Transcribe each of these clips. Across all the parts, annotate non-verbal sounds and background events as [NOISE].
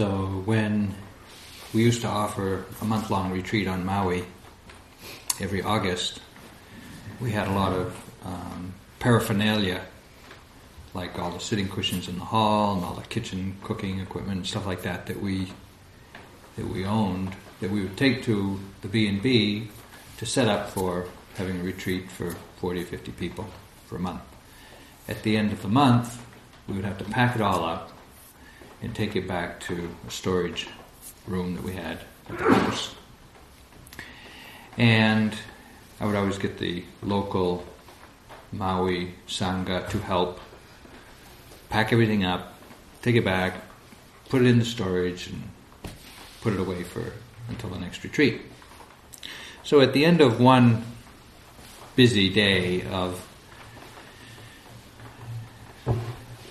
So when we used to offer a month long retreat on Maui every August, we had a lot of um, paraphernalia, like all the sitting cushions in the hall and all the kitchen cooking equipment and stuff like that that we that we owned that we would take to the B and B to set up for having a retreat for 40 or 50 people for a month. At the end of the month, we would have to pack it all up and take it back to a storage room that we had at the house. And I would always get the local Maui Sangha to help pack everything up, take it back, put it in the storage, and put it away for until the next retreat. So at the end of one busy day of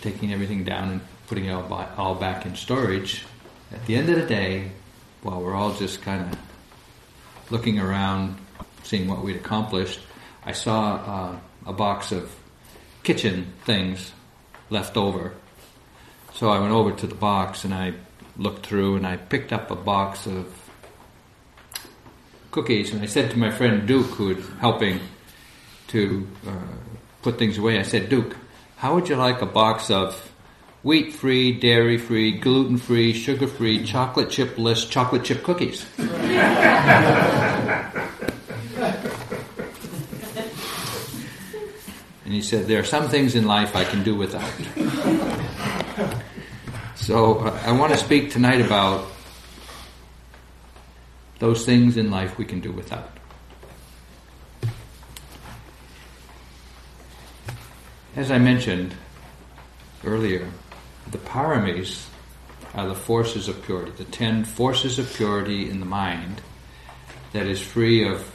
taking everything down and putting it all, all back in storage, at the end of the day, while we're all just kind of looking around, seeing what we'd accomplished, I saw uh, a box of kitchen things left over. So I went over to the box and I looked through and I picked up a box of cookies and I said to my friend Duke, who was helping to uh, put things away, I said, Duke, how would you like a box of wheat free, dairy free, gluten free, sugar free, chocolate chip less chocolate chip cookies? [LAUGHS] And he said, There are some things in life I can do without. [LAUGHS] so uh, I want to speak tonight about those things in life we can do without. As I mentioned earlier, the paramis are the forces of purity, the ten forces of purity in the mind that is free of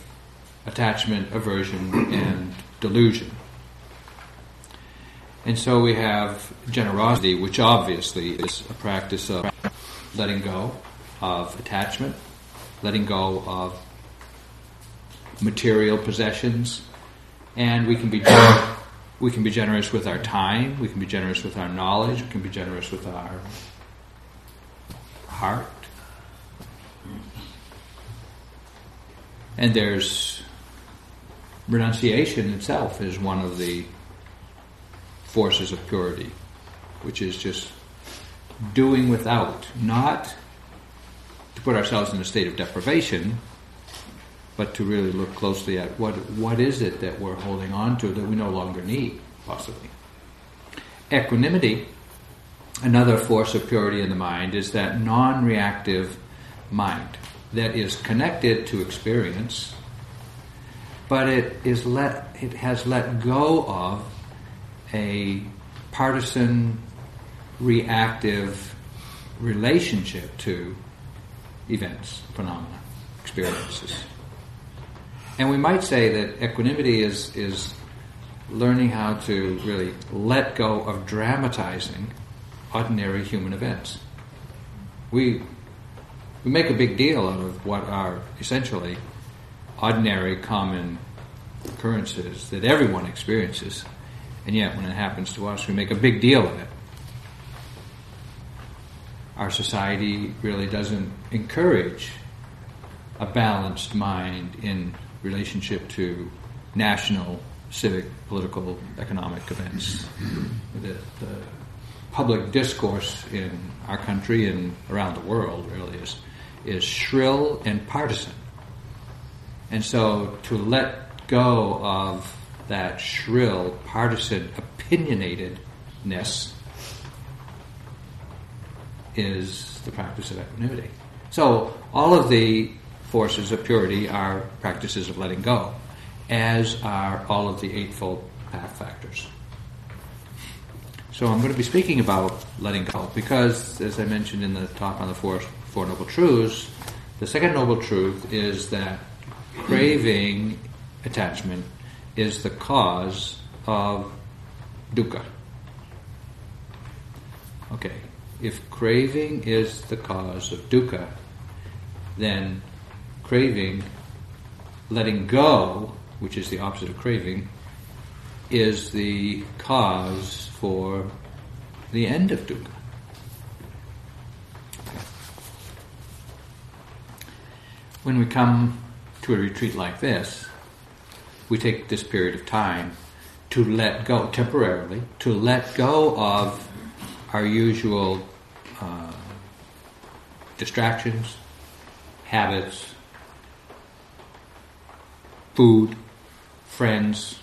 attachment, aversion, and delusion. And so we have generosity, which obviously is a practice of letting go of attachment, letting go of material possessions, and we can be we can be generous with our time, we can be generous with our knowledge, we can be generous with our heart. And there's renunciation itself is one of the forces of purity, which is just doing without, not to put ourselves in a state of deprivation, but to really look closely at what what is it that we're holding on to that we no longer need, possibly. Equanimity, another force of purity in the mind, is that non-reactive mind that is connected to experience, but it is let it has let go of a partisan, reactive relationship to events, phenomena, experiences. And we might say that equanimity is, is learning how to really let go of dramatizing ordinary human events. We, we make a big deal out of what are essentially ordinary, common occurrences that everyone experiences. And yet, when it happens to us, we make a big deal of it. Our society really doesn't encourage a balanced mind in relationship to national, civic, political, economic events. The, the public discourse in our country and around the world really is, is shrill and partisan. And so to let go of that shrill, partisan, opinionatedness is the practice of equanimity. So all of the forces of purity are practices of letting go, as are all of the Eightfold Path factors. So I'm going to be speaking about letting go because, as I mentioned in the talk on the Four, four Noble Truths, the second Noble Truth is that craving attachment is the cause of dukkha. Okay, if craving is the cause of dukkha, then craving, letting go, which is the opposite of craving, is the cause for the end of dukkha. When we come to a retreat like this, we take this period of time to let go temporarily, to let go of our usual uh, distractions, habits, food, friends.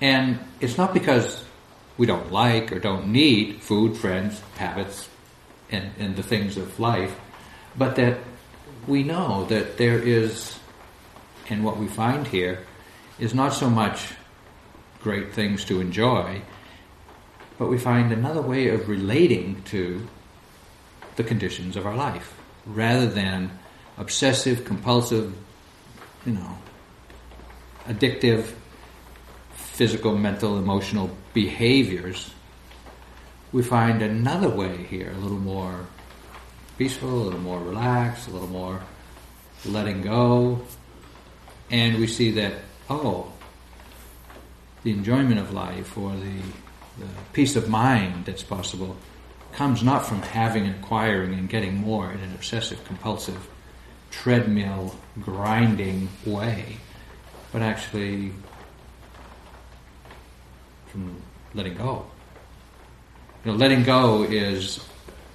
And it's not because we don't like or don't need food, friends, habits, and, and the things of life, but that we know that there is, and what we find here is not so much great things to enjoy, but we find another way of relating to the conditions of our life rather than obsessive, compulsive, you know, addictive physical, mental, emotional behaviors. We find another way here, a little more peaceful, a little more relaxed, a little more letting go. And we see that, oh, the enjoyment of life or the, the peace of mind that's possible comes not from having and acquiring and getting more in an obsessive compulsive treadmill grinding way, but actually from letting go. You know, letting go is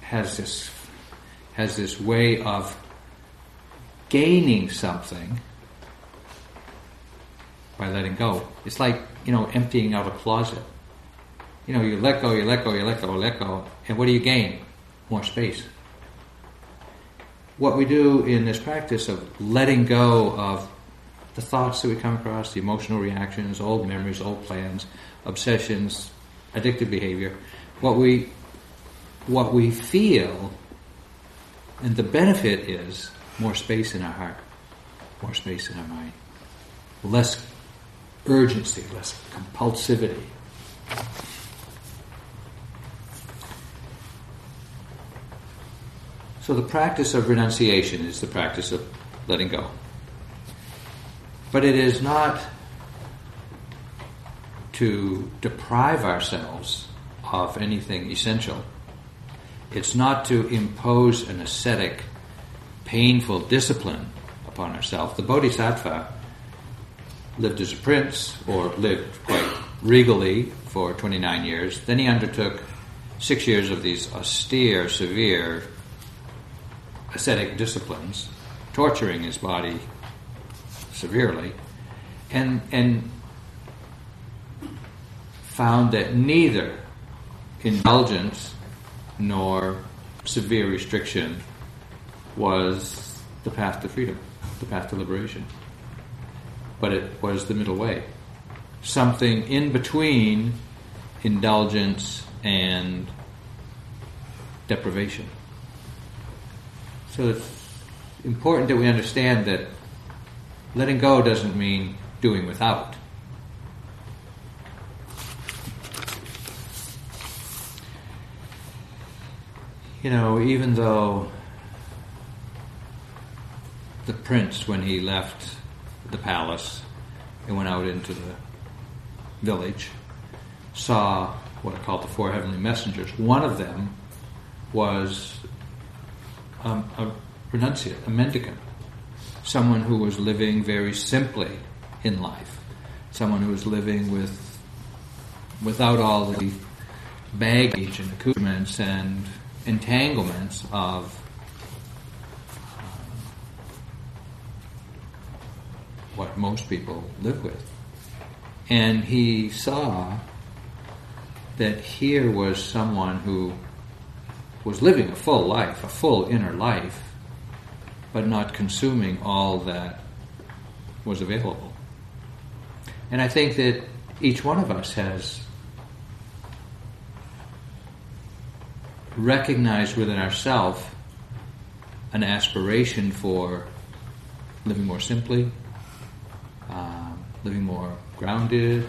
has this has this way of gaining something by letting go. It's like, you know, emptying out a closet. You know, you let go, you let go, you let go, let go, and what do you gain? More space. What we do in this practice of letting go of the thoughts that we come across, the emotional reactions, old memories, old plans, obsessions, addictive behavior, what we what we feel and the benefit is more space in our heart, more space in our mind, less urgency, less compulsivity. So the practice of renunciation is the practice of letting go. But it is not to deprive ourselves of anything essential it's not to impose an ascetic, painful discipline upon ourselves. The Bodhisattva lived as a prince, or lived quite regally for 29 years. Then he undertook six years of these austere, severe ascetic disciplines, torturing his body severely, and, and found that neither indulgence nor severe restriction was the path to freedom, the path to liberation. But it was the middle way. Something in between indulgence and deprivation. So it's important that we understand that letting go doesn't mean doing without. you know, even though the prince, when he left the palace and went out into the village, saw what are called the four heavenly messengers. One of them was um, a renunciate, a mendicant, someone who was living very simply in life, someone who was living with without all the baggage and accoutrements and entanglements of uh, what most people live with. And he saw that here was someone who was living a full life, a full inner life, but not consuming all that was available. And I think that each one of us has recognized within ourselves an aspiration for living more simply, um, living more grounded,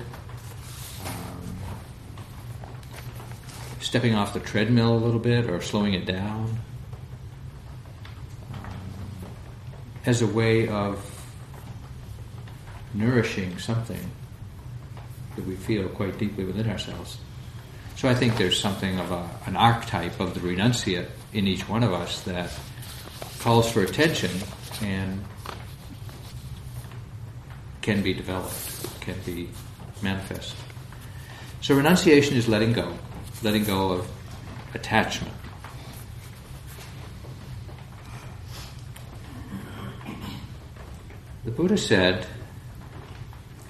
stepping off the treadmill a little bit or slowing it down um, as a way of nourishing something that we feel quite deeply within ourselves. So I think there's something of a, an archetype of the renunciate in each one of us that calls for attention and can be developed, can be manifest. So renunciation is letting go, letting go of attachment. The Buddha said,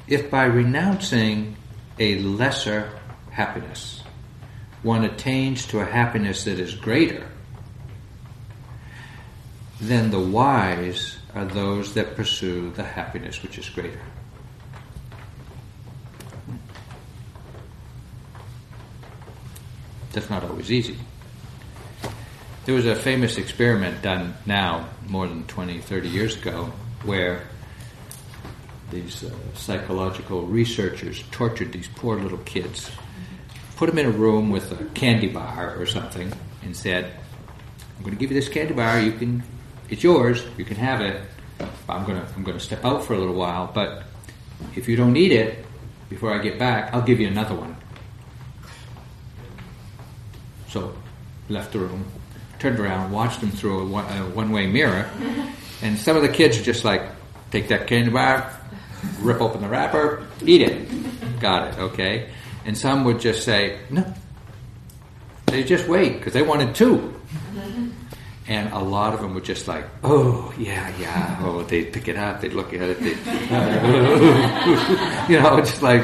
if by renouncing a lesser happiness, one attains to a happiness that is greater, then the wise are those that pursue the happiness which is greater. That's not always easy. There was a famous experiment done now, more than 20, 30 years ago, where these uh, psychological researchers tortured these poor little kids, put them in a room with a candy bar or something, and said, "I'm going to give you this candy bar. You can, it's yours. You can have it. I'm going to, I'm going to step out for a little while. But if you don't eat it before I get back, I'll give you another one." So, left the room, turned around, watched them through a, one, a one-way mirror, and some of the kids are just like, "Take that candy bar, rip open the wrapper, eat it. Got it, okay? And some would just say, no. They just wait because they wanted two. And a lot of them were just like, oh, yeah, yeah. Oh, they'd pick it up, they'd look at it, they'd, [LAUGHS] you know, just like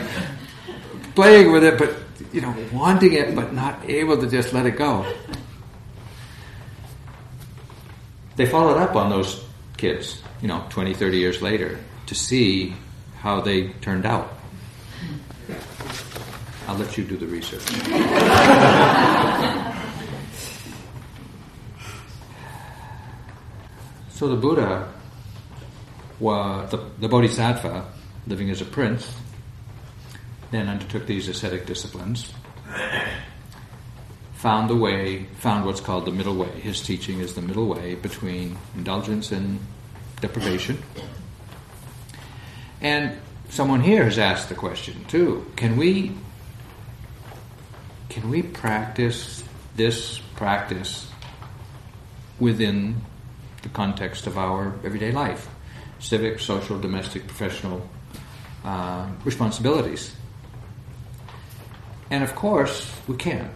playing with it, but, you know, wanting it, but not able to just let it go. They followed up on those kids, you know, 20, 30 years later to see how they turned out. I'll let you do the research. [LAUGHS] so the Buddha, the, the Bodhisattva, living as a prince, then undertook these ascetic disciplines, found the way, found what's called the middle way. His teaching is the middle way between indulgence and deprivation. And someone here has asked the question too. Can we can we practice this practice within the context of our everyday life? Civic, social, domestic, professional uh, responsibilities. And of course, we can.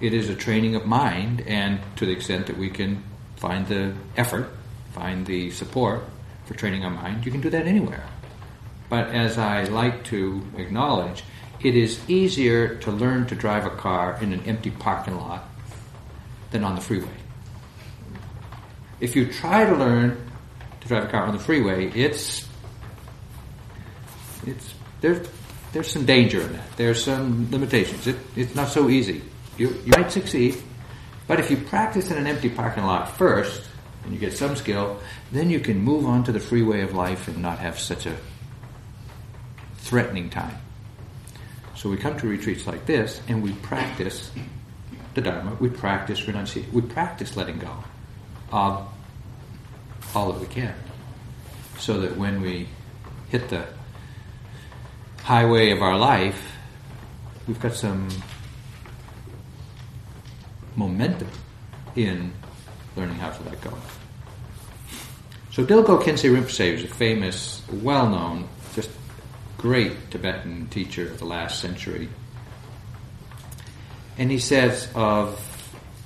It is a training of mind, and to the extent that we can find the effort, find the support, for training our mind. You can do that anywhere. But as I like to acknowledge, it is easier to learn to drive a car in an empty parking lot than on the freeway. If you try to learn to drive a car on the freeway, it's it's there's there's some danger in that. There's some limitations. It, it's not so easy. You, you might succeed, but if you practice in an empty parking lot first, and you get some skill, then you can move on to the freeway of life and not have such a threatening time. So we come to retreats like this and we practice the Dharma, we practice renunciation, we practice letting go of all that we can. So that when we hit the highway of our life, we've got some momentum in learning how to let go. So Dilgo Khyentse Rinpoche was a famous, well-known, just great Tibetan teacher of the last century. And he says of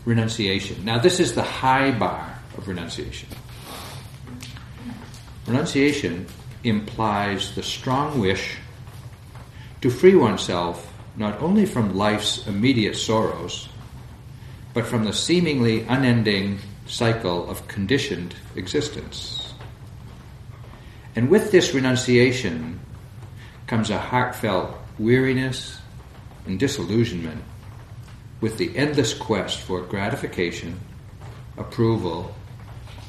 renunciation. Now this is the high bar of renunciation. Renunciation implies the strong wish to free oneself not only from life's immediate sorrows, but from the seemingly unending cycle of conditioned existence. And with this renunciation comes a heartfelt weariness and disillusionment with the endless quest for gratification, approval,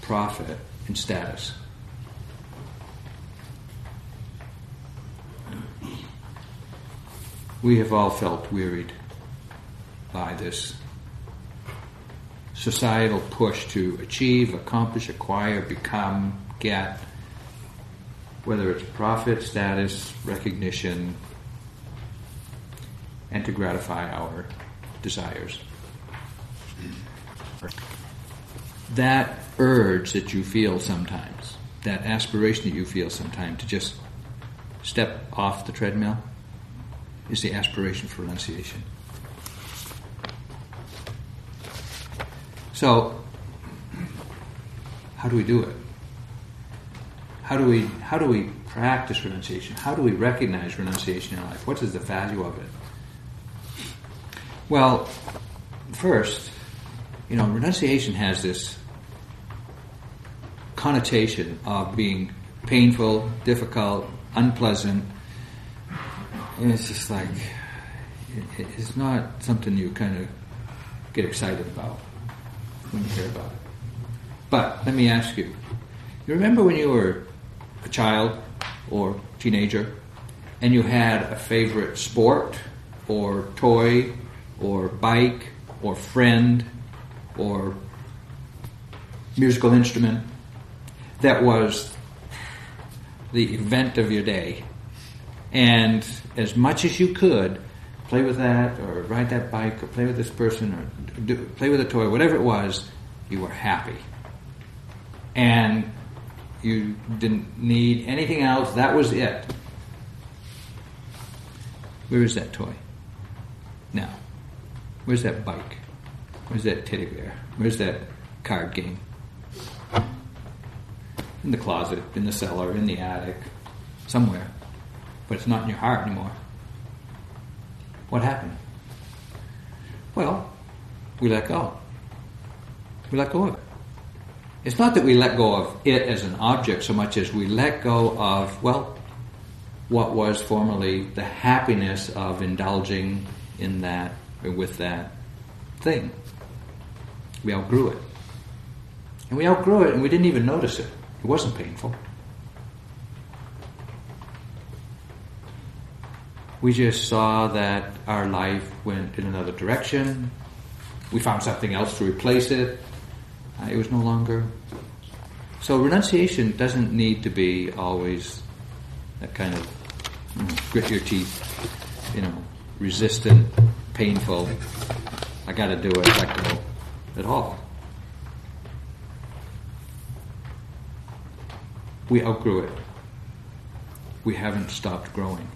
profit, and status. We have all felt wearied by this societal push to achieve, accomplish, acquire, become, get, whether it's profit, status, recognition, and to gratify our desires. that urge that you feel sometimes, that aspiration that you feel sometimes to just step off the treadmill, is the aspiration for renunciation. So, how do we do it? How do we how do we practice renunciation? How do we recognize renunciation in our life? What is the value of it? Well, first, you know, renunciation has this connotation of being painful, difficult, unpleasant. And it's just like, it's not something you kind of get excited about when you hear about it. But let me ask you you remember when you were a child or teenager and you had a favorite sport or toy or bike or friend or musical instrument that was the event of your day. And as much as you could, play with that, or ride that bike, or play with this person, or do, play with a toy, whatever it was, you were happy. And you didn't need anything else, that was it. Where is that toy? Now, where's that bike? Where's that teddy bear? Where's that card game? In the closet, in the cellar, in the attic, somewhere. But it's not in your heart anymore. What happened? Well, we let go. We let go of it. It's not that we let go of it as an object so much as we let go of, well, what was formerly the happiness of indulging in that, with that thing. We outgrew it. And we outgrew it and we didn't even notice it. It wasn't painful. We just saw that our life went in another direction. We found something else to replace it. Uh, it was no longer. So renunciation doesn't need to be always that kind of you know, grit your teeth, you know, resistant, painful. I got to do it. Go at all. We outgrew it. We haven't stopped growing.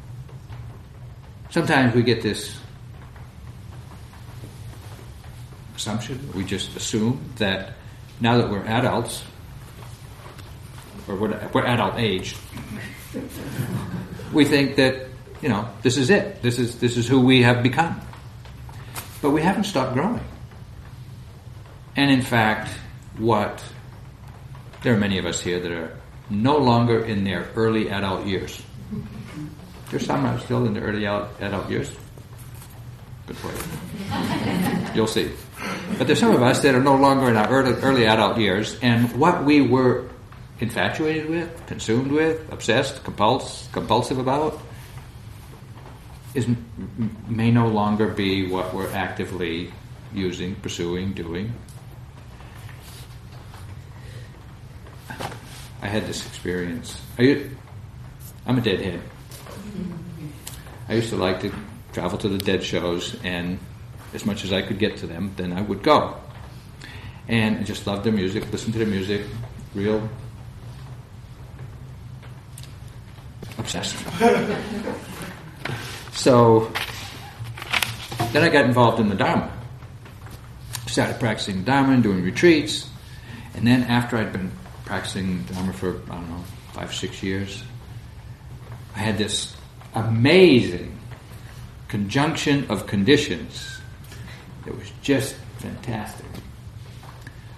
Sometimes we get this assumption, we just assume that now that we're adults, or we're, we're adult age, we think that, you know, this is it. This is, this is who we have become. But we haven't stopped growing. And in fact, what there are many of us here that are no longer in their early adult years. There's some are still in the early adult years. Good for you. [LAUGHS] You'll see. But there's some of us that are no longer in our early, early adult years, and what we were infatuated with, consumed with, obsessed, compuls- compulsive about, is may no longer be what we're actively using, pursuing, doing. I had this experience. I, I'm a deadhead. I used to like to travel to the dead shows, and as much as I could get to them, then I would go. And I just loved their music, listen to their music, real obsessed. [LAUGHS] so then I got involved in the Dharma. Started practicing Dharma and doing retreats. And then after I'd been practicing Dharma for, I don't know, five, six years, I had this amazing conjunction of conditions that was just fantastic.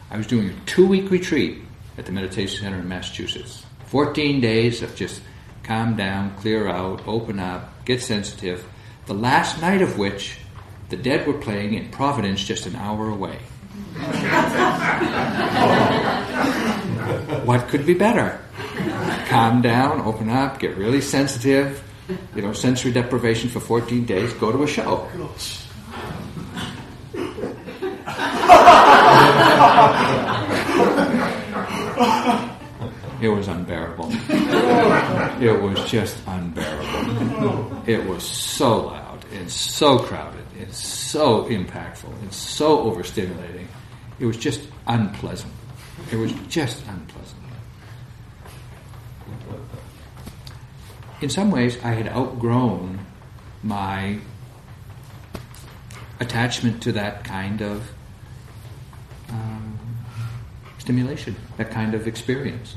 I was doing a two week retreat at the Meditation Center in Massachusetts. 14 days of just calm down, clear out, open up, get sensitive. The last night of which the dead were playing in Providence just an hour away. [LAUGHS] what could be better? Calm down, open up, get really sensitive, you know, sensory deprivation for 14 days, go to a show. it was unbearable. It was just unbearable. It was so loud and so crowded and so impactful and so overstimulating. It was just unpleasant. It was just unpleasant. In some ways, I had outgrown my attachment to that kind of um, stimulation, that kind of experience.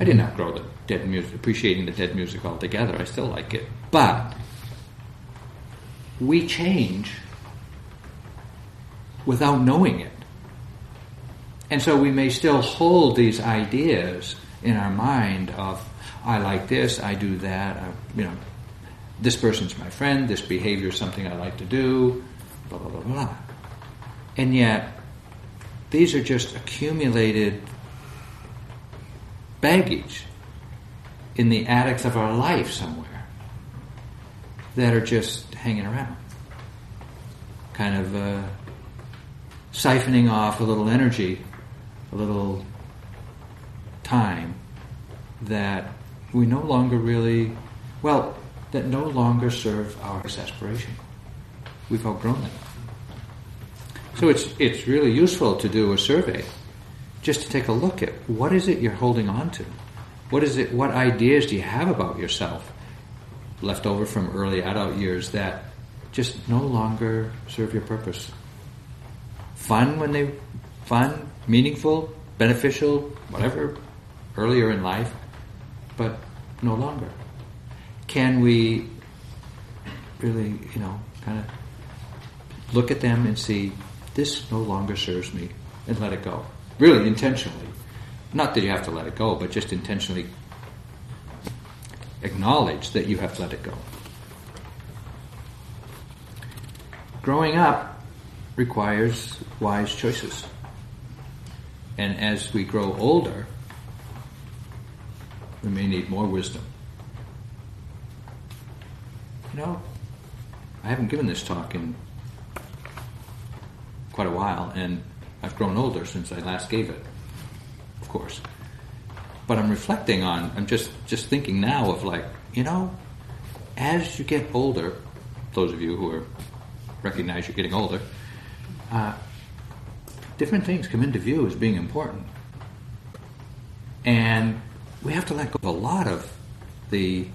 I didn't outgrow the dead music, appreciating the dead music altogether. I still like it. But we change without knowing it. And so we may still hold these ideas in our mind of, I like this, I do that, I, you know, this person's my friend, this behavior is something I like to do, blah, blah, blah, blah. And yet, these are just accumulated baggage in the attics of our life somewhere that are just hanging around. Kind of uh, siphoning off a little energy, a little time that we no longer really, well, that no longer serve our aspiration. We've outgrown them. So it's, it's really useful to do a survey just to take a look at what is it you're holding on to? What is it, what ideas do you have about yourself left over from early adult years that just no longer serve your purpose? Fun when they, fun, meaningful, beneficial, whatever, earlier in life, but no longer. Can we really, you know, kind of look at them and see this no longer serves me and let it go? Really, intentionally. Not that you have to let it go, but just intentionally acknowledge that you have let it go. Growing up requires wise choices. And as we grow older, we may need more wisdom. You know, I haven't given this talk in quite a while, and I've grown older since I last gave it, of course. But I'm reflecting on, I'm just, just thinking now of like, you know, as you get older, those of you who are recognize you're getting older, uh, different things come into view as being important. And we have to let go of a lot of the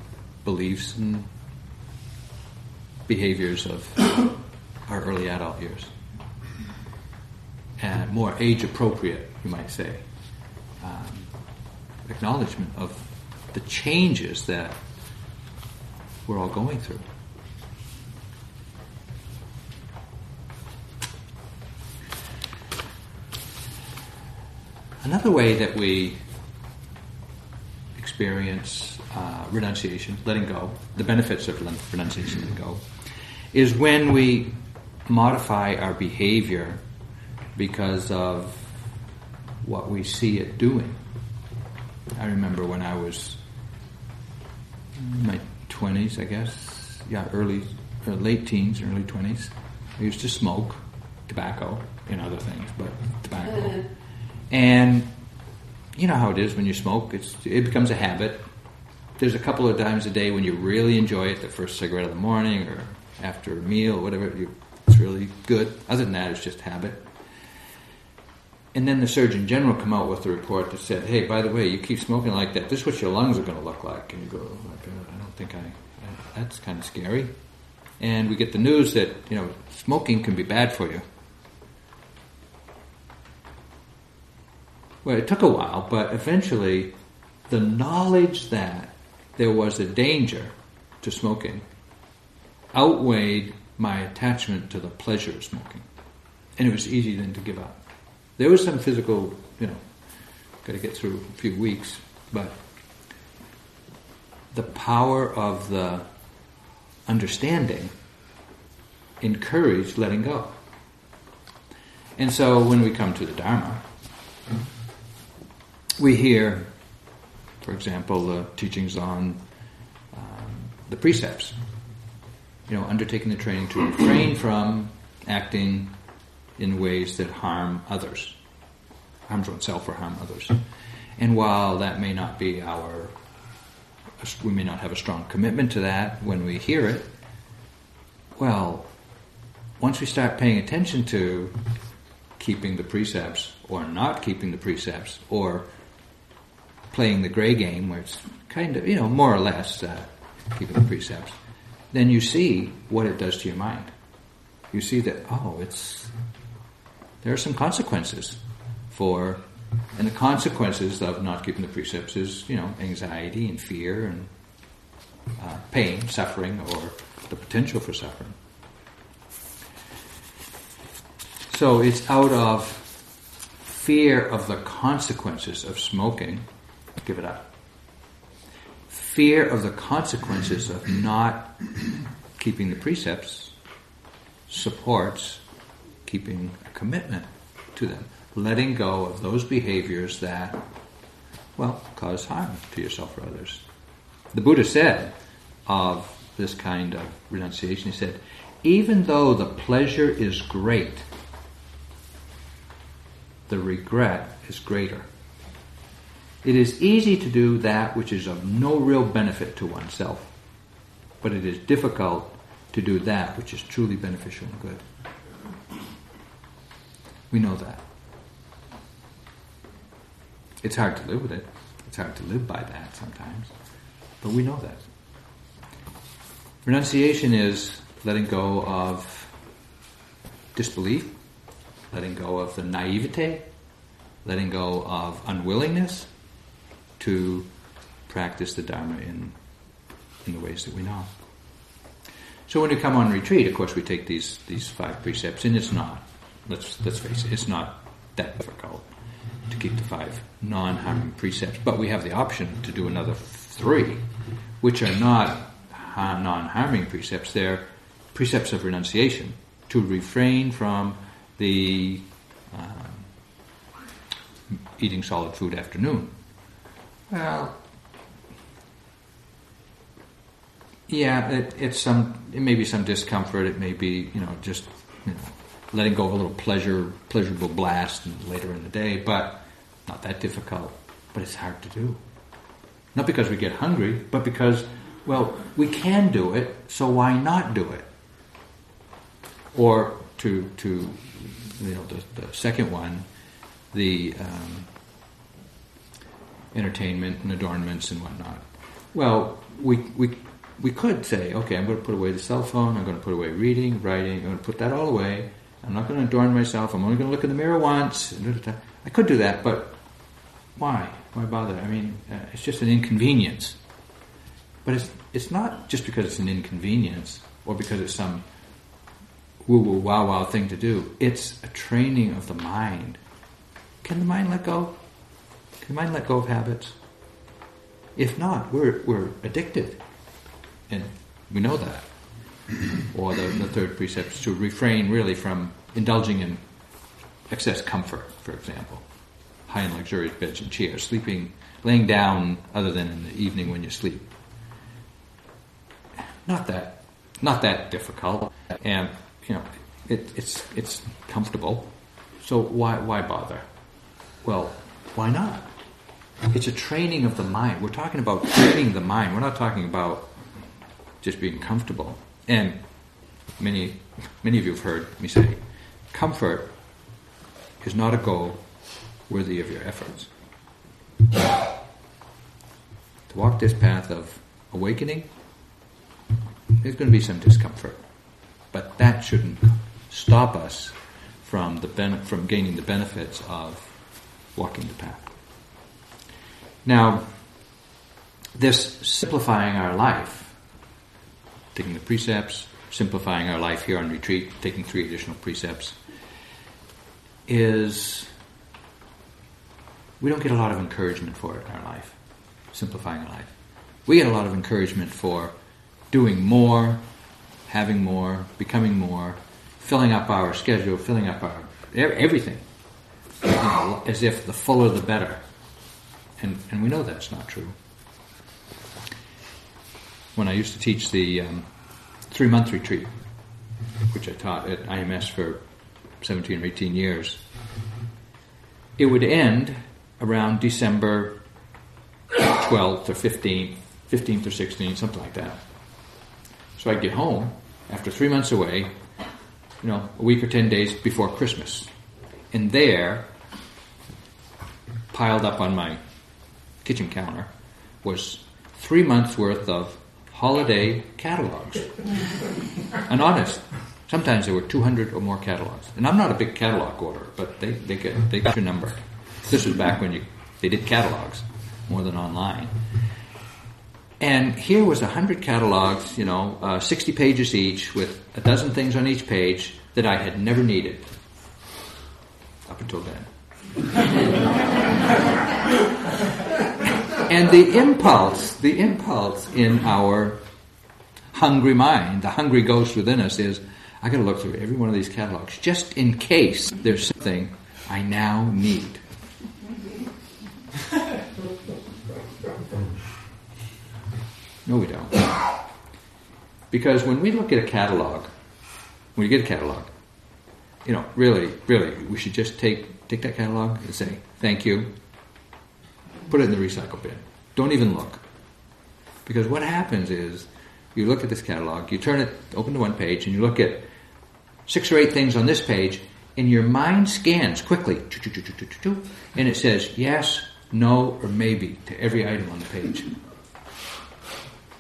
beliefs and behaviors of our early adult years. And more age appropriate, you might say, um, acknowledgement of the changes that we're all going through. Another way that we experience uh, renunciation, letting go, the benefits of renunciation, letting go, is when we modify our behavior because of what we see it doing. I remember when I was in my 20s, I guess, yeah, early, uh, late teens, early 20s, I used to smoke tobacco and other things, but tobacco. [LAUGHS] And you know how it is when you smoke; it's it becomes a habit. There's a couple of times a day when you really enjoy it, the first cigarette of the morning or after a meal, or whatever. You, it's really good. Other than that, it's just habit. And then the Surgeon General come out with a report that said, "Hey, by the way, you keep smoking like that. This is what your lungs are going to look like." And you go, oh I don't think I. That's kind of scary." And we get the news that you know smoking can be bad for you. Well, it took a while, but eventually the knowledge that there was a danger to smoking outweighed my attachment to the pleasure of smoking. And it was easy then to give up. There was some physical, you know, got to get through a few weeks, but the power of the understanding encouraged letting go. And so when we come to the Dharma, we hear, for example, the teachings on um, the precepts. You know, undertaking the training to refrain from acting in ways that harm others, harms oneself or harm others. And while that may not be our, we may not have a strong commitment to that when we hear it, well, once we start paying attention to keeping the precepts or not keeping the precepts, or playing the gray game, where it's kind of, you know, more or less uh, keeping the precepts, then you see what it does to your mind. You see that, oh, it's, there are some consequences for, and the consequences of not keeping the precepts is, you know, anxiety and fear and uh, pain, suffering, or the potential for suffering. So it's out of fear of the consequences of smoking, give it up. Fear of the consequences of not keeping the precepts supports keeping a commitment to them, letting go of those behaviors that, well, cause harm to yourself or others. The Buddha said of this kind of renunciation, he said, even though the pleasure is great, the regret is greater. It is easy to do that which is of no real benefit to oneself, but it is difficult to do that which is truly beneficial and good. We know that. It's hard to live with it. It's hard to live by that sometimes, but we know that. Renunciation is letting go of disbelief, letting go of the naivete, letting go of unwillingness to practice the Dharma in, in the ways that we know. So when we come on retreat, of course, we take these, these five precepts, and it's not, let's, let's face it, it's not that difficult to keep the five non-harming precepts, but we have the option to do another three, which are not non-harming precepts, they're precepts of renunciation, to refrain from the um, eating solid food afternoon. Well, yeah, it, it's some. It may be some discomfort. It may be you know just you know, letting go of a little pleasure, pleasurable blast later in the day, but not that difficult. But it's hard to do. Not because we get hungry, but because well, we can do it, so why not do it? Or to to you know the, the second one, the um, entertainment and adornments and whatnot. Well, we we we could say, okay, I'm going to put away the cell phone. I'm going to put away reading, writing. I'm going to put that all away. I'm not going to adorn myself. I'm only going to look in the mirror once. I could do that, but why? Why bother? I mean, uh, it's just an inconvenience. But it's it's not just because it's an inconvenience or because it's some woo woo wow wow thing to do. It's a training of the mind. Can the mind let go? Can the mind let go of habits? If not, we're, we're addicted. And we know that. [CLEARS THROAT] or the, the third precept is to refrain really from indulging in excess comfort, for example. High and luxurious beds and chairs, sleeping, laying down other than in the evening when you sleep. Not that, not that difficult. And you know, it, it's it's comfortable. So why why bother? Well, why not? It's a training of the mind. We're talking about training the mind. We're not talking about just being comfortable. And many many of you have heard me say, comfort is not a goal worthy of your efforts. To walk this path of awakening, there's going to be some discomfort. But that shouldn't stop us from the ben- from gaining the benefits of walking the path. Now, this simplifying our life, taking the precepts, simplifying our life here on retreat, taking three additional precepts, is we don't get a lot of encouragement for it in our life, simplifying our life. We get a lot of encouragement for doing more, having more, becoming more, filling up our schedule, filling up our everything, as if the fuller the better. And, and we know that's not true. When I used to teach the um, three month retreat, which I taught at IMS for 17 or 18 years, it would end around December 12th or 15th, 15th or 16th, something like that. So I'd get home after three months away, you know, a week or ten days before Christmas. And there, piled up on my kitchen counter was three months worth of holiday catalogs. and honest, sometimes there were 200 or more catalogs. And I'm not a big catalog orderer, but they, they, get, they got your number. This was back when you, they did catalogs more than online. And here was 100 catalogs, you know, uh, 60 pages each, with a dozen things on each page that I had never needed up until then. [LAUGHS] and the impulse, the impulse in our hungry mind, the hungry ghost within us is, I got to look through every one of these catalogs just in case there's something I now need. No, we don't. Because when we look at a catalog, when you get a catalog, you know, really, really, we should just take take that catalog and say thank you. Put it in the recycle bin. Don't even look. Because what happens is you look at this catalog, you turn it open to one page, and you look at six or eight things on this page, and your mind scans quickly, and it says yes, no, or maybe to every item on the page.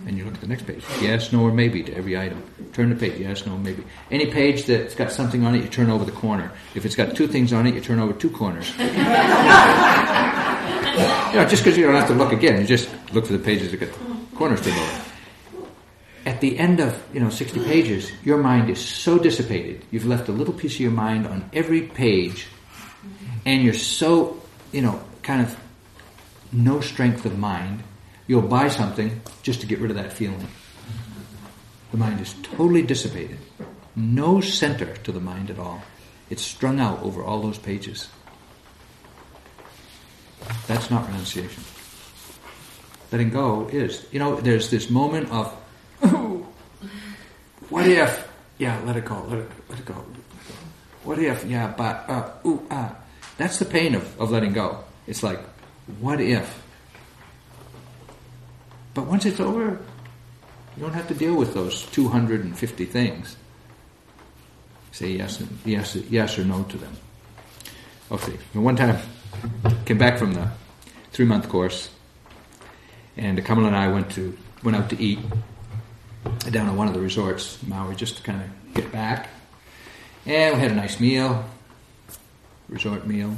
And you look at the next page. Yes, no, or maybe to every item. Turn the page. Yes, no, maybe. Any page that's got something on it, you turn over the corner. If it's got two things on it, you turn over two corners. [LAUGHS] you know, just because you don't have to look again, you just look for the pages that got corners to over. At the end of you know 60 pages, your mind is so dissipated. You've left a little piece of your mind on every page, and you're so you know kind of no strength of mind You'll buy something just to get rid of that feeling. The mind is totally dissipated. No center to the mind at all. It's strung out over all those pages. That's not renunciation. Letting go is. You know, there's this moment of, what if? Yeah, let it go, let it, let it go. What if? Yeah, but, uh, ooh, ah. That's the pain of, of letting go. It's like, what if? But once it's over, you don't have to deal with those 250 things. Say yes, and, yes, yes or no to them. Okay. one time, came back from the three month course, and Kamala and I went to went out to eat down at one of the resorts, Maui, just to kind of get back. And we had a nice meal, resort meal,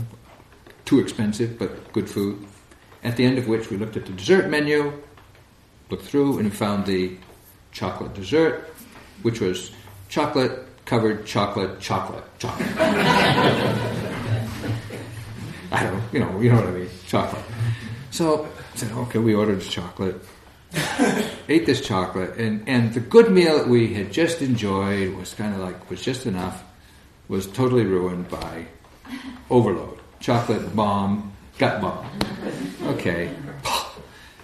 too expensive but good food. At the end of which we looked at the dessert menu looked through and found the chocolate dessert, which was chocolate covered chocolate chocolate chocolate. [LAUGHS] I don't know, you know, you know what I mean, chocolate. So I said, okay, we ordered chocolate, [LAUGHS] ate this chocolate, and, and the good meal that we had just enjoyed was kind of like, was just enough, was totally ruined by overload. Chocolate bomb, gut bomb. Okay. [LAUGHS]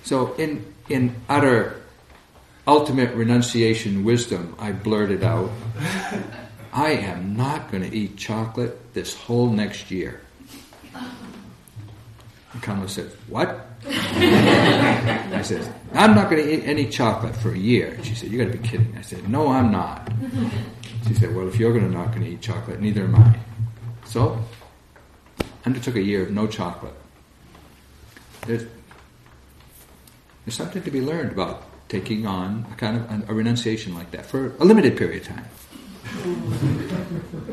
So in in utter ultimate renunciation wisdom, I blurted out, [LAUGHS] I am not going to eat chocolate this whole next year. Kamala said, What? [LAUGHS] I said, I'm not going to eat any chocolate for a year. She said, You got to be kidding. I said, No, I'm not. She said, Well, if you're gonna not going to eat chocolate, neither am I. So, I undertook a year of no chocolate. There's, there's something to be learned about taking on a kind of a renunciation like that for a limited period of time.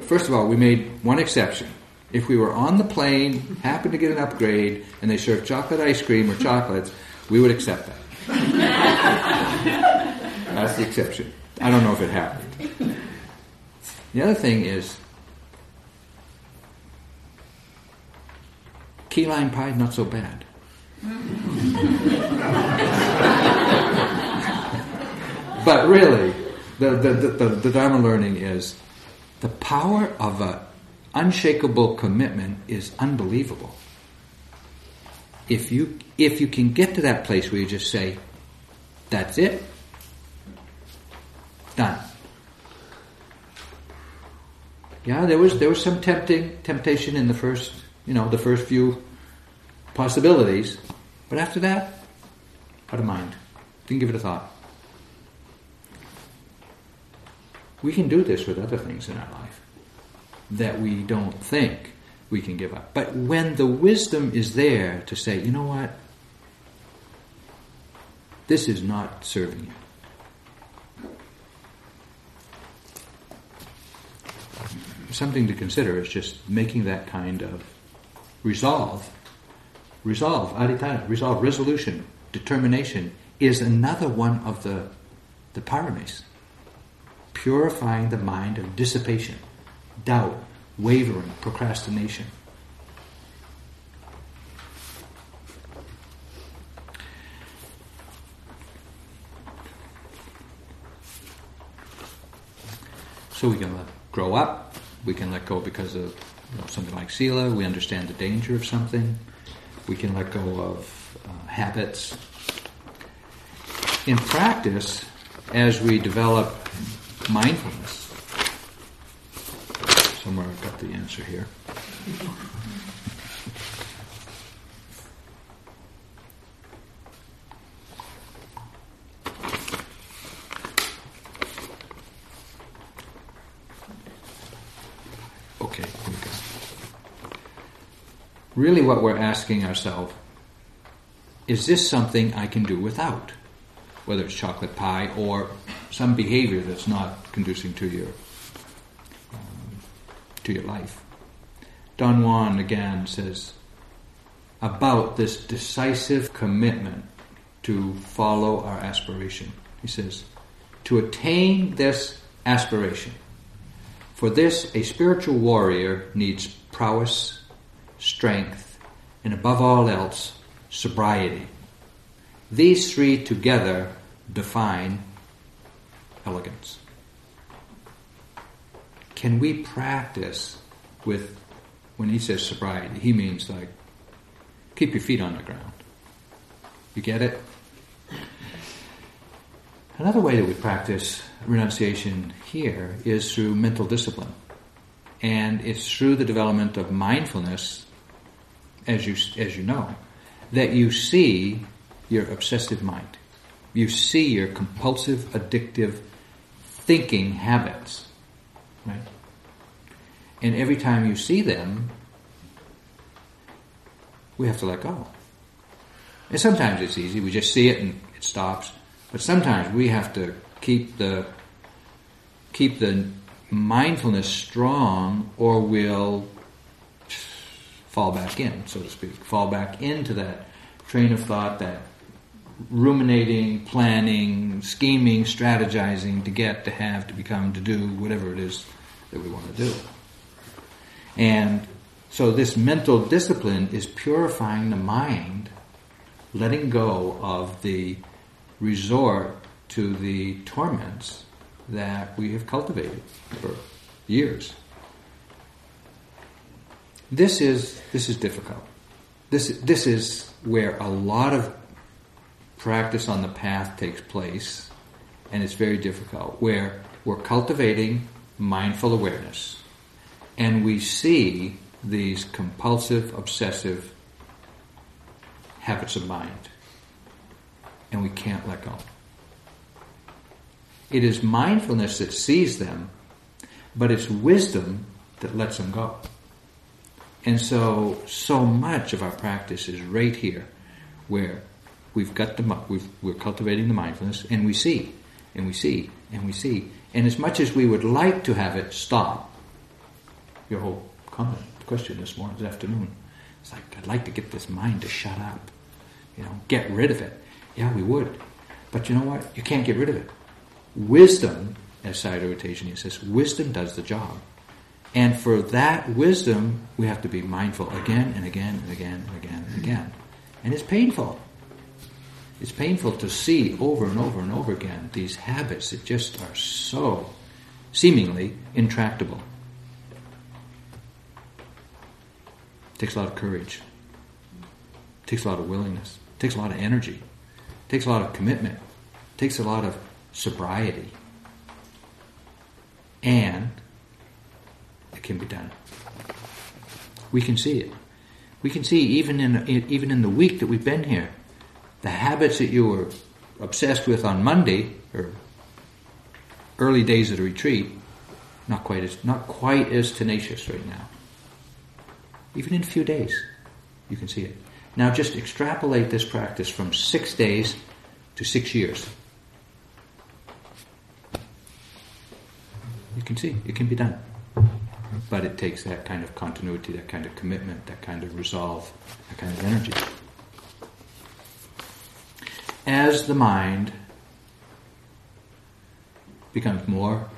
First of all, we made one exception. If we were on the plane, happened to get an upgrade, and they served chocolate ice cream or chocolates, we would accept that. [LAUGHS] That's the exception. I don't know if it happened. The other thing is, key lime pie not so bad. [LAUGHS] but really, the, the, the, the, Dharma learning is the power of an unshakable commitment is unbelievable. If you, if you can get to that place where you just say, that's it, done. Yeah, there was there was some tempting temptation in the first, you know, the first few possibilities, but after that, out of mind. Didn't give it a thought. We can do this with other things in our life that we don't think we can give up. But when the wisdom is there to say, you know what, this is not serving you. Something to consider is just making that kind of resolve, resolve, adhitthana, resolve, resolution, determination is another one of the, the paramis. Purifying the mind of dissipation, doubt, wavering, procrastination. So we can let grow up, we can let go because of you know, something like sila, we understand the danger of something, we can let go of uh, habits. In practice, as we develop mindfulness, somewhere I've got the answer here. Okay, here we go. Really, what we're asking ourselves is this something I can do without? Whether it's chocolate pie or some behavior that's not conducing to your to your life. Don Juan again says about this decisive commitment to follow our aspiration. He says, to attain this aspiration, for this a spiritual warrior needs prowess, strength, and above all else, sobriety. These three together define elegance. Can we practice with, when he says sobriety, he means like keep your feet on the ground. You get it? Another way that we practice renunciation here is through mental discipline. And it's through the development of mindfulness, as you, as you know, that you see your obsessive mind. You see your compulsive, addictive thinking habits. Right? And every time you see them, we have to let go. And sometimes it's easy, we just see it and it stops. But sometimes we have to keep the keep the mindfulness strong or we'll fall back in, so to speak. Fall back into that train of thought, that ruminating, planning, scheming, strategizing to get, to have, to become, to do, whatever it is that we want to do. And so this mental discipline is purifying the mind, letting go of the resort to the torments that we have cultivated for years. This is this is difficult. This this is where a lot of practice on the path takes place, and it's very difficult. Where we're cultivating mindful awareness, and we see these compulsive, obsessive habits of mind, and we can't let go. It is mindfulness that sees them, but it's wisdom that lets them go. And so, so much of our practice is right here, where we've got the we've, we're cultivating the mindfulness, and we see, and we see, and we see, and as much as we would like to have it stop, your whole comment question this morning, this afternoon, it's like I'd like to get this mind to shut up, you know, get rid of it. Yeah, we would, but you know what? You can't get rid of it. Wisdom, as Sayadaw Tejaniya says, wisdom does the job. And for that wisdom, we have to be mindful again and again and again and again and again. And it's painful. It's painful to see over and over and over again these habits that just are so seemingly intractable. Takes a lot of courage. Takes a lot of willingness. Takes a lot of energy. Takes a lot of commitment. Takes a lot of sobriety. And it can be done. We can see it. We can see even in even in the week that we've been here, the habits that you were obsessed with on Monday or early days of the retreat, not quite as not quite as tenacious right now. Even in a few days, you can see it. Now just extrapolate this practice from six days to six years. You can see it can be done. But it takes that kind of continuity, that kind of commitment, that kind of resolve, that kind of energy. As the mind becomes more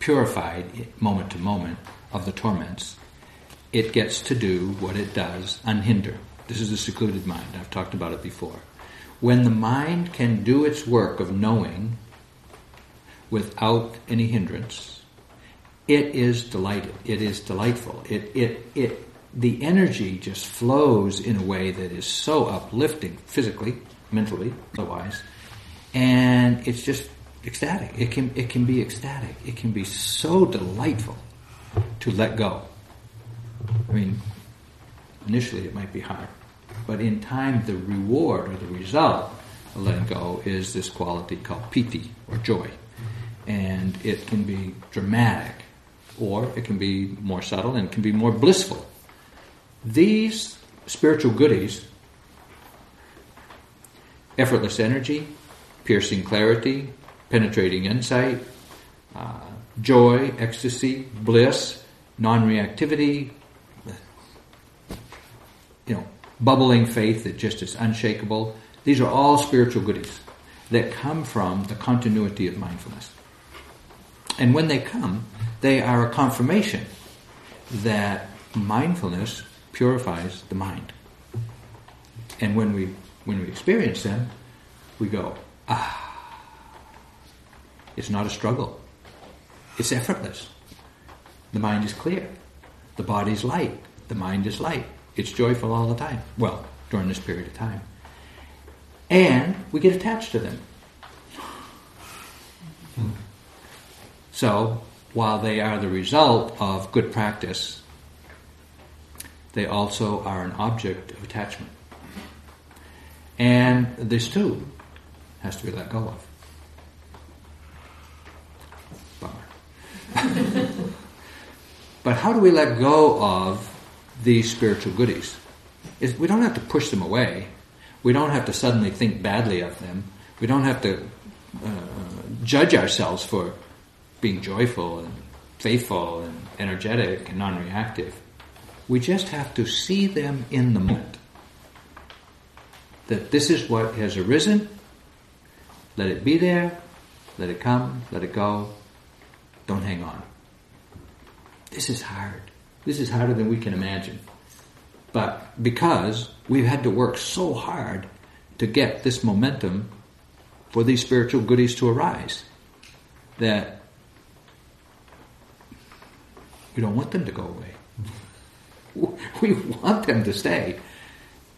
purified moment to moment of the torments, it gets to do what it does unhindered. This is a secluded mind. I've talked about it before. When the mind can do its work of knowing without any hindrance, it is delighted. It is delightful. It, it, it, the energy just flows in a way that is so uplifting, physically, mentally, otherwise, and it's just ecstatic. It can, it can be ecstatic. It can be so delightful to let go. I mean, initially it might be hard, but in time, the reward or the result of letting go is this quality called piti or joy and it can be dramatic, or it can be more subtle and it can be more blissful. These spiritual goodies effortless energy, piercing clarity, penetrating insight, uh, joy, ecstasy, bliss, non reactivity, you know, bubbling faith that just is unshakable. These are all spiritual goodies that come from the continuity of mindfulness. And when they come, they are a confirmation that mindfulness purifies the mind. And when we when we experience them, we go, ah, it's not a struggle. It's effortless. The mind is clear. The body is light. The mind is light. It's joyful all the time. Well, during this period of time. And we get attached to them. So, while they are the result of good practice, they also are an object of attachment. And this too has to be let go of. Bummer. [LAUGHS] but how do we let go of these spiritual goodies? we don't have to push them away. We don't have to suddenly think badly of them. We don't have to uh, judge ourselves for being joyful and faithful and energetic and non reactive. We just have to see them in the moment. That this is what has arisen, let it be there, let it come, let it go, don't hang on. This is hard. This is harder than we can imagine. But because we've had to work so hard to get this momentum for these spiritual goodies to arise, that we don't want them to go away. [LAUGHS] We want them to stay,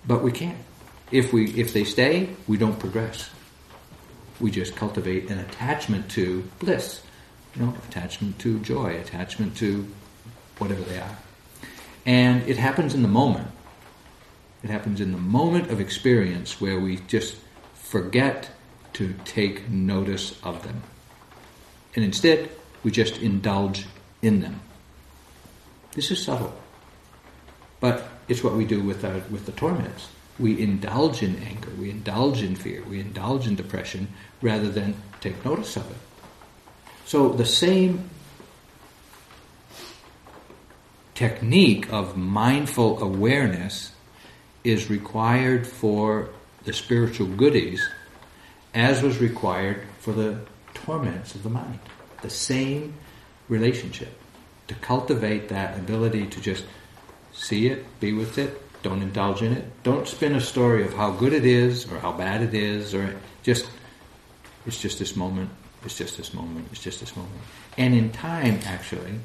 but we can't. If we if they stay, we don't progress. We just cultivate an attachment to bliss, you know, attachment to joy, attachment to whatever they are. And it happens in the moment. It happens in the moment of experience where we just forget to take notice of them. And instead, we just indulge in them. This is subtle. But it's what we do with, our, with the torments. We indulge in anger, we indulge in fear, we indulge in depression rather than take notice of it. So the same technique of mindful awareness is required for the spiritual goodies as was required for the torments of the mind. The same relationship to cultivate that ability to just see it, be with it, don't indulge in it. Don't spin a story of how good it is or how bad it is or just it's just this moment, it's just this moment, it's just this moment. And in time actually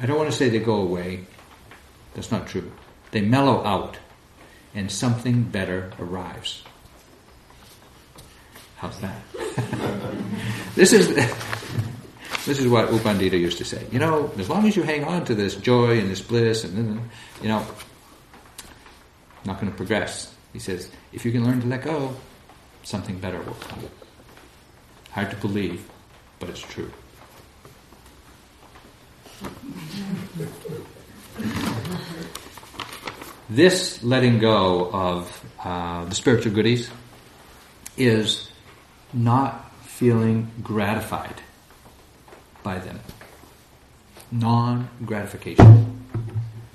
I don't want to say they go away. That's not true. They mellow out and something better arrives. How's that? [LAUGHS] this is [LAUGHS] this is what U Pandita used to say. You know, as long as you hang on to this joy and this bliss, and you know, not going to progress. He says, if you can learn to let go, something better will come. Hard to believe, but it's true. This letting go of uh, the spiritual goodies is not feeling gratified by them. Non gratification.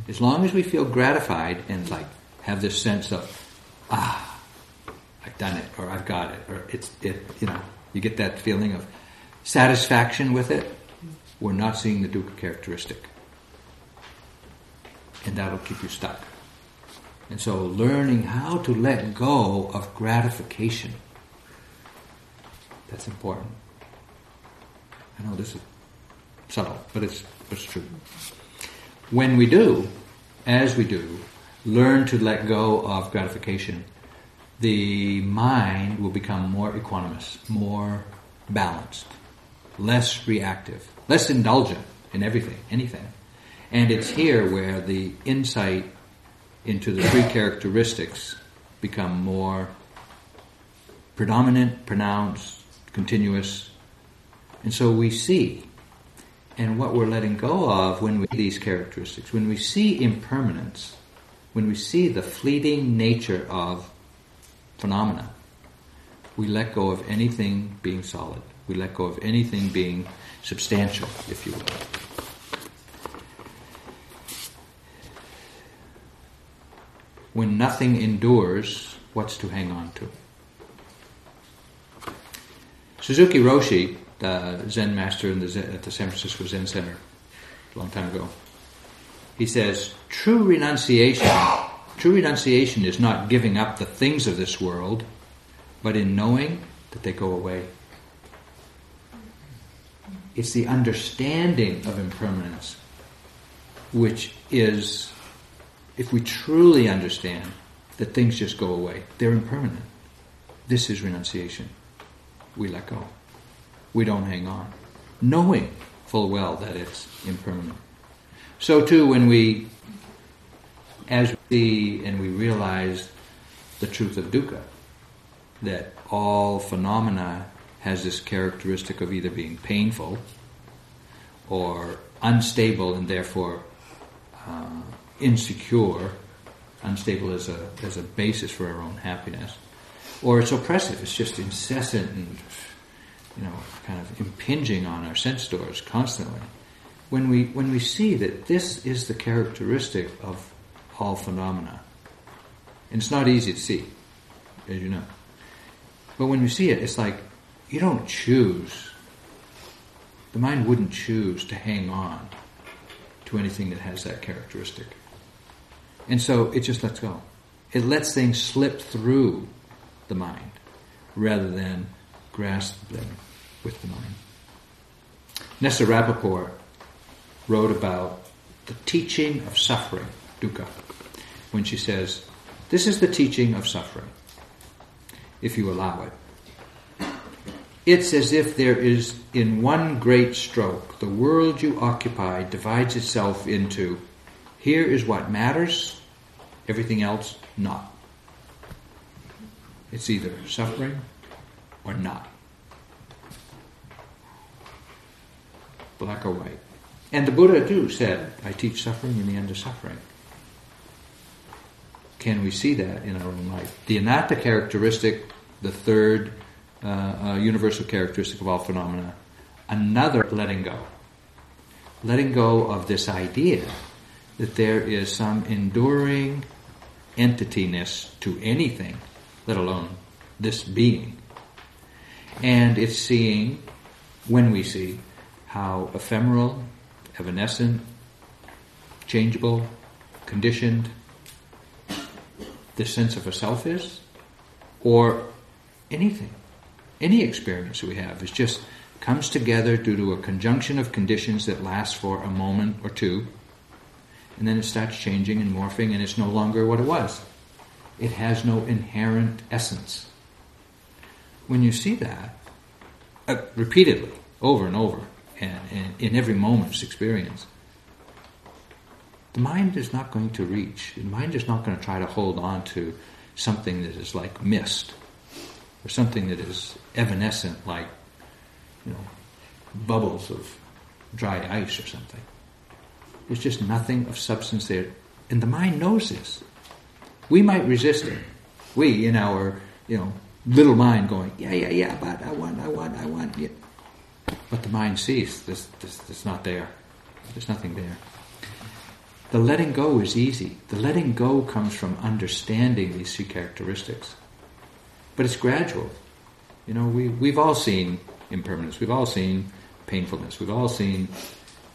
As long as we feel gratified and like have this sense of, ah, I've done it, or I've got it, or it's, it, you know, you get that feeling of satisfaction with it, we're not seeing the dukkha characteristic. And that'll keep you stuck. And so learning how to let go of gratification, that's important. I know this is subtle, but it's, it's true. When we do, as we do, learn to let go of gratification, the mind will become more equanimous, more balanced, less reactive, less indulgent in everything, anything. And it's here where the insight into the three characteristics become more predominant, pronounced, continuous. And so we see, and what we're letting go of when we see these characteristics, when we see impermanence, when we see the fleeting nature of phenomena, we let go of anything being solid. We let go of anything being substantial, if you will. When nothing endures, what's to hang on to? Suzuki Roshi, the Zen master the Zen, at the San Francisco Zen Center a long time ago, he says, true renunciation, true renunciation is not giving up the things of this world, but in knowing that they go away. It's the understanding of impermanence which is if we truly understand that things just go away, they're impermanent. This is renunciation. We let go. We don't hang on, knowing full well that it's impermanent. So too, when we, as we see and we realize the truth of dukkha, that all phenomena has this characteristic of either being painful or unstable and therefore uh, insecure, unstable as a, as a basis for our own happiness, or it's oppressive, it's just incessant and, you know, kind of impinging on our sense doors constantly. When we, when we see that this is the characteristic of all phenomena, and it's not easy to see, as you know, but when you see it, it's like you don't choose. The mind wouldn't choose to hang on to anything that has that characteristic. And so it just lets go. It lets things slip through the mind rather than grasp them with the mind. Nessa Rapoport wrote about the teaching of suffering, dukkha, when she says, This is the teaching of suffering, if you allow it. It's as if there is, in one great stroke, the world you occupy divides itself into here is what matters, everything else not. It's either suffering or not. Black or white. And the Buddha too said, I teach suffering in the end of suffering. Can we see that in our own life? The anatta characteristic, the third uh, uh, universal characteristic of all phenomena, another letting go. Letting go of this idea that there is some enduring entityness to anything, let alone this being. And it's seeing, when we see, how ephemeral, evanescent, changeable, conditioned this sense of a self is, or anything, any experience we have is just comes together due to a conjunction of conditions that last for a moment or two and then it starts changing and morphing, and it's no longer what it was. It has no inherent essence. When you see that, uh, repeatedly, over and over, and, and in every moment's experience, the mind is not going to reach. The mind is not going to try to hold on to something that is like mist, or something that is evanescent, like you know, bubbles of dry ice or something. There's just nothing of substance there. And the mind knows this. We might resist it. We, in our, you know, little mind going, yeah, yeah, yeah, but I want, I want, I want. Yeah. But the mind sees this, this, this not there. There's nothing there. The letting go is easy. The letting go comes from understanding these three characteristics. But it's gradual. You know, we, we've all seen impermanence. We've all seen painfulness. We've all seen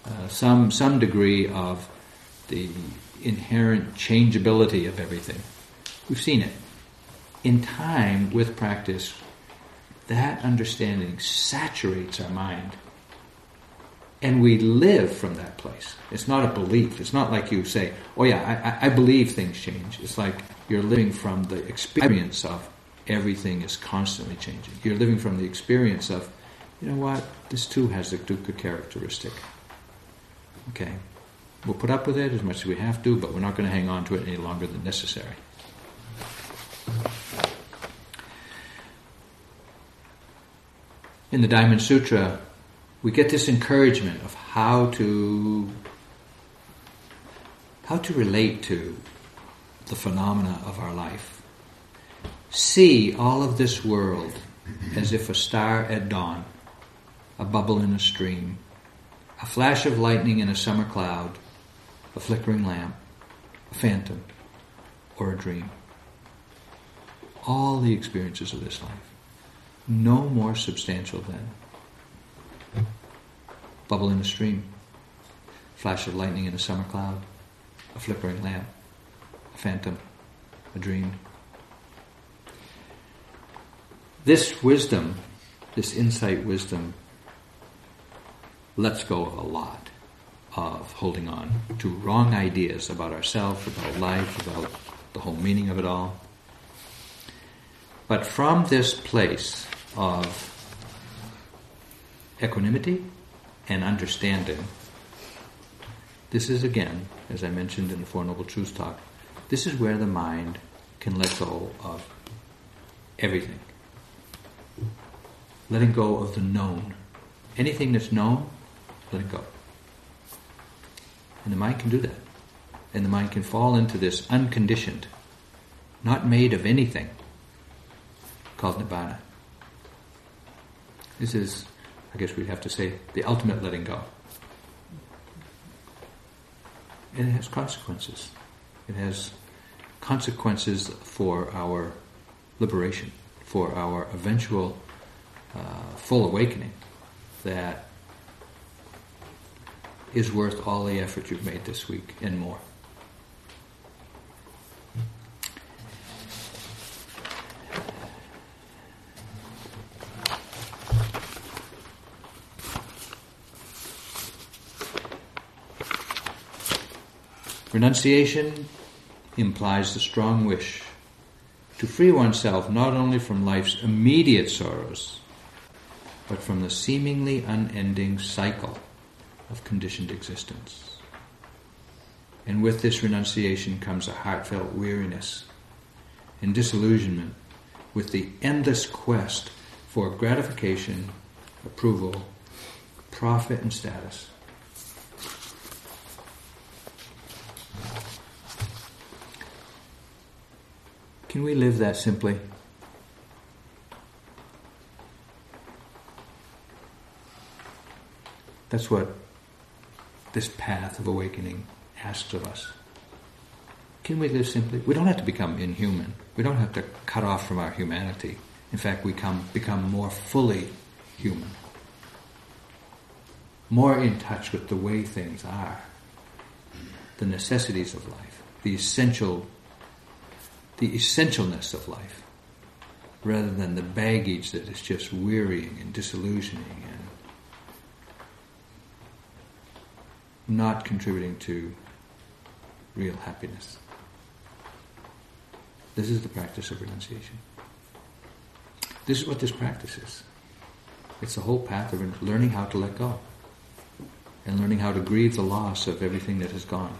uh, some, some degree of the inherent changeability of everything. We've seen it. In time, with practice, that understanding saturates our mind and we live from that place. It's not a belief. It's not like you say, "Oh yeah, I, I, believe things change." It's like you're living from the experience of everything is constantly changing. You're living from the experience of, you know what, this too has the dukkha characteristic. Okay, we'll put up with it as much as we have to, but we're not going to hang on to it any longer than necessary. In the Diamond Sutra, we get this encouragement of how to how to relate to the phenomena of our life. See all of this world as if a star at dawn, a bubble in a stream, a flash of lightning in a summer cloud, a flickering lamp, a phantom, or a dream. All the experiences of this life. No more substantial than bubble in a stream, flash of lightning in a summer cloud, a flickering lamp, a phantom, a dream. This wisdom, this insight wisdom, lets go of a lot of holding on to wrong ideas about ourselves, about life, about the whole meaning of it all. But from this place of equanimity, and understanding. This is again, as I mentioned in the Four Noble Truths talk, this is where the mind can let go of everything. Letting go of the known. Anything that's known, let it go. And the mind can do that. And the mind can fall into this unconditioned, not made of anything, called Nibbana. This is I guess we'd have to say, the ultimate letting go. And it has consequences. It has consequences for our liberation, for our eventual uh, full awakening that is worth all the effort you've made this week and more. Renunciation implies the strong wish to free oneself not only from life's immediate sorrows, but from the seemingly unending cycle of conditioned existence. And with this renunciation comes a heartfelt weariness and disillusionment with the endless quest for gratification, approval, profit, and status. Can we live that simply? That's what this path of awakening asks of us. Can we live simply? We don't have to become inhuman. We don't have to cut off from our humanity. In fact, we come, become more fully human, more in touch with the way things are, the necessities of life, the essential the essentialness of life rather than the baggage that is just wearying and disillusioning and not contributing to real happiness. This is the practice of renunciation. This is what this practice is. It's the whole path of learning how to let go and learning how to grieve the loss of everything that has gone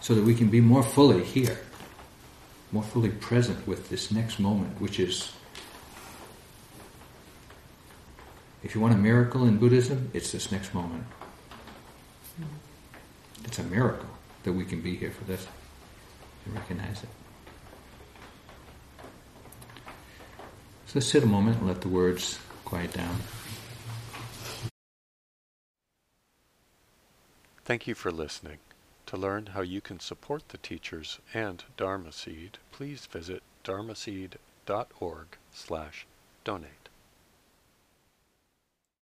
so that we can be more fully here more fully present with this next moment, which is, if you want a miracle in Buddhism, it's this next moment. It's a miracle that we can be here for this. to recognize it. So sit a moment and let the words quiet down. Thank you for listening. To learn how you can support the teachers and Dharma Seed, please visit dharmaseed.org slash donate.